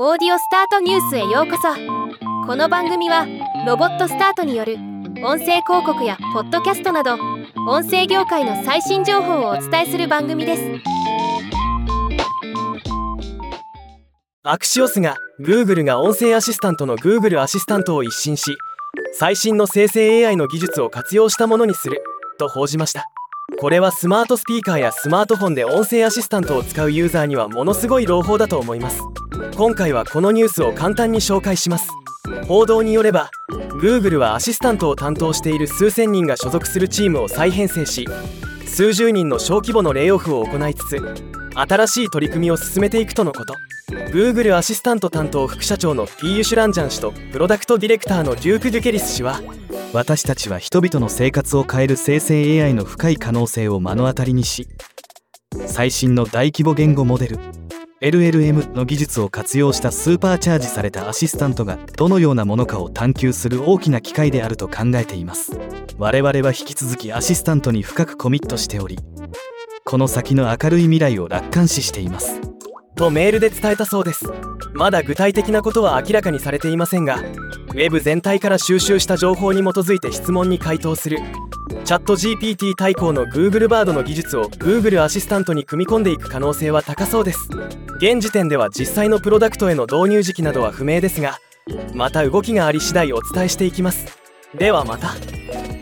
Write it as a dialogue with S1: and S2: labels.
S1: オーディオスタートニュースへようこそ。この番組はロボットスタートによる音声広告やポッドキャストなど音声業界の最新情報をお伝えする番組です。
S2: アクシオスが Google が音声アシスタントの Google アシスタントを一新し最新の生成 AI の技術を活用したものにすると報じました。これはスマートスピーカーやスマートフォンで音声アシスタントを使うユーザーにはものすごい朗報だと思います。今回はこのニュースを簡単に紹介します。報道によれば Google はアシスタントを担当している数千人が所属するチームを再編成し数十人の小規模のレイオフを行いつつ新しい取り組みを進めていくとのこと。Google アシスタント担当副社長のピーユシュランジャン氏とプロダクトディレクターのデューク・デュケリス氏は
S3: 私たちは人々の生活を変える生成 AI の深い可能性を目の当たりにし最新の大規模言語モデル LLM の技術を活用したスーパーチャージされたアシスタントがどのようなものかを探求する大きな機会であると考えています。我々は引き続きアシスタントに深くコミットしておりこの先の明るい未来を楽観視しています。
S2: とメールで伝えたそうです。まだ具体的なことは明らかにされていませんがウェブ全体から収集した情報に基づいて質問に回答する。チャット GPT 対抗の Google バードの技術を Google アシスタントに組み込んでいく可能性は高そうです。現時点では実際のプロダクトへの導入時期などは不明ですがまた動きがあり次第お伝えしていきます。ではまた。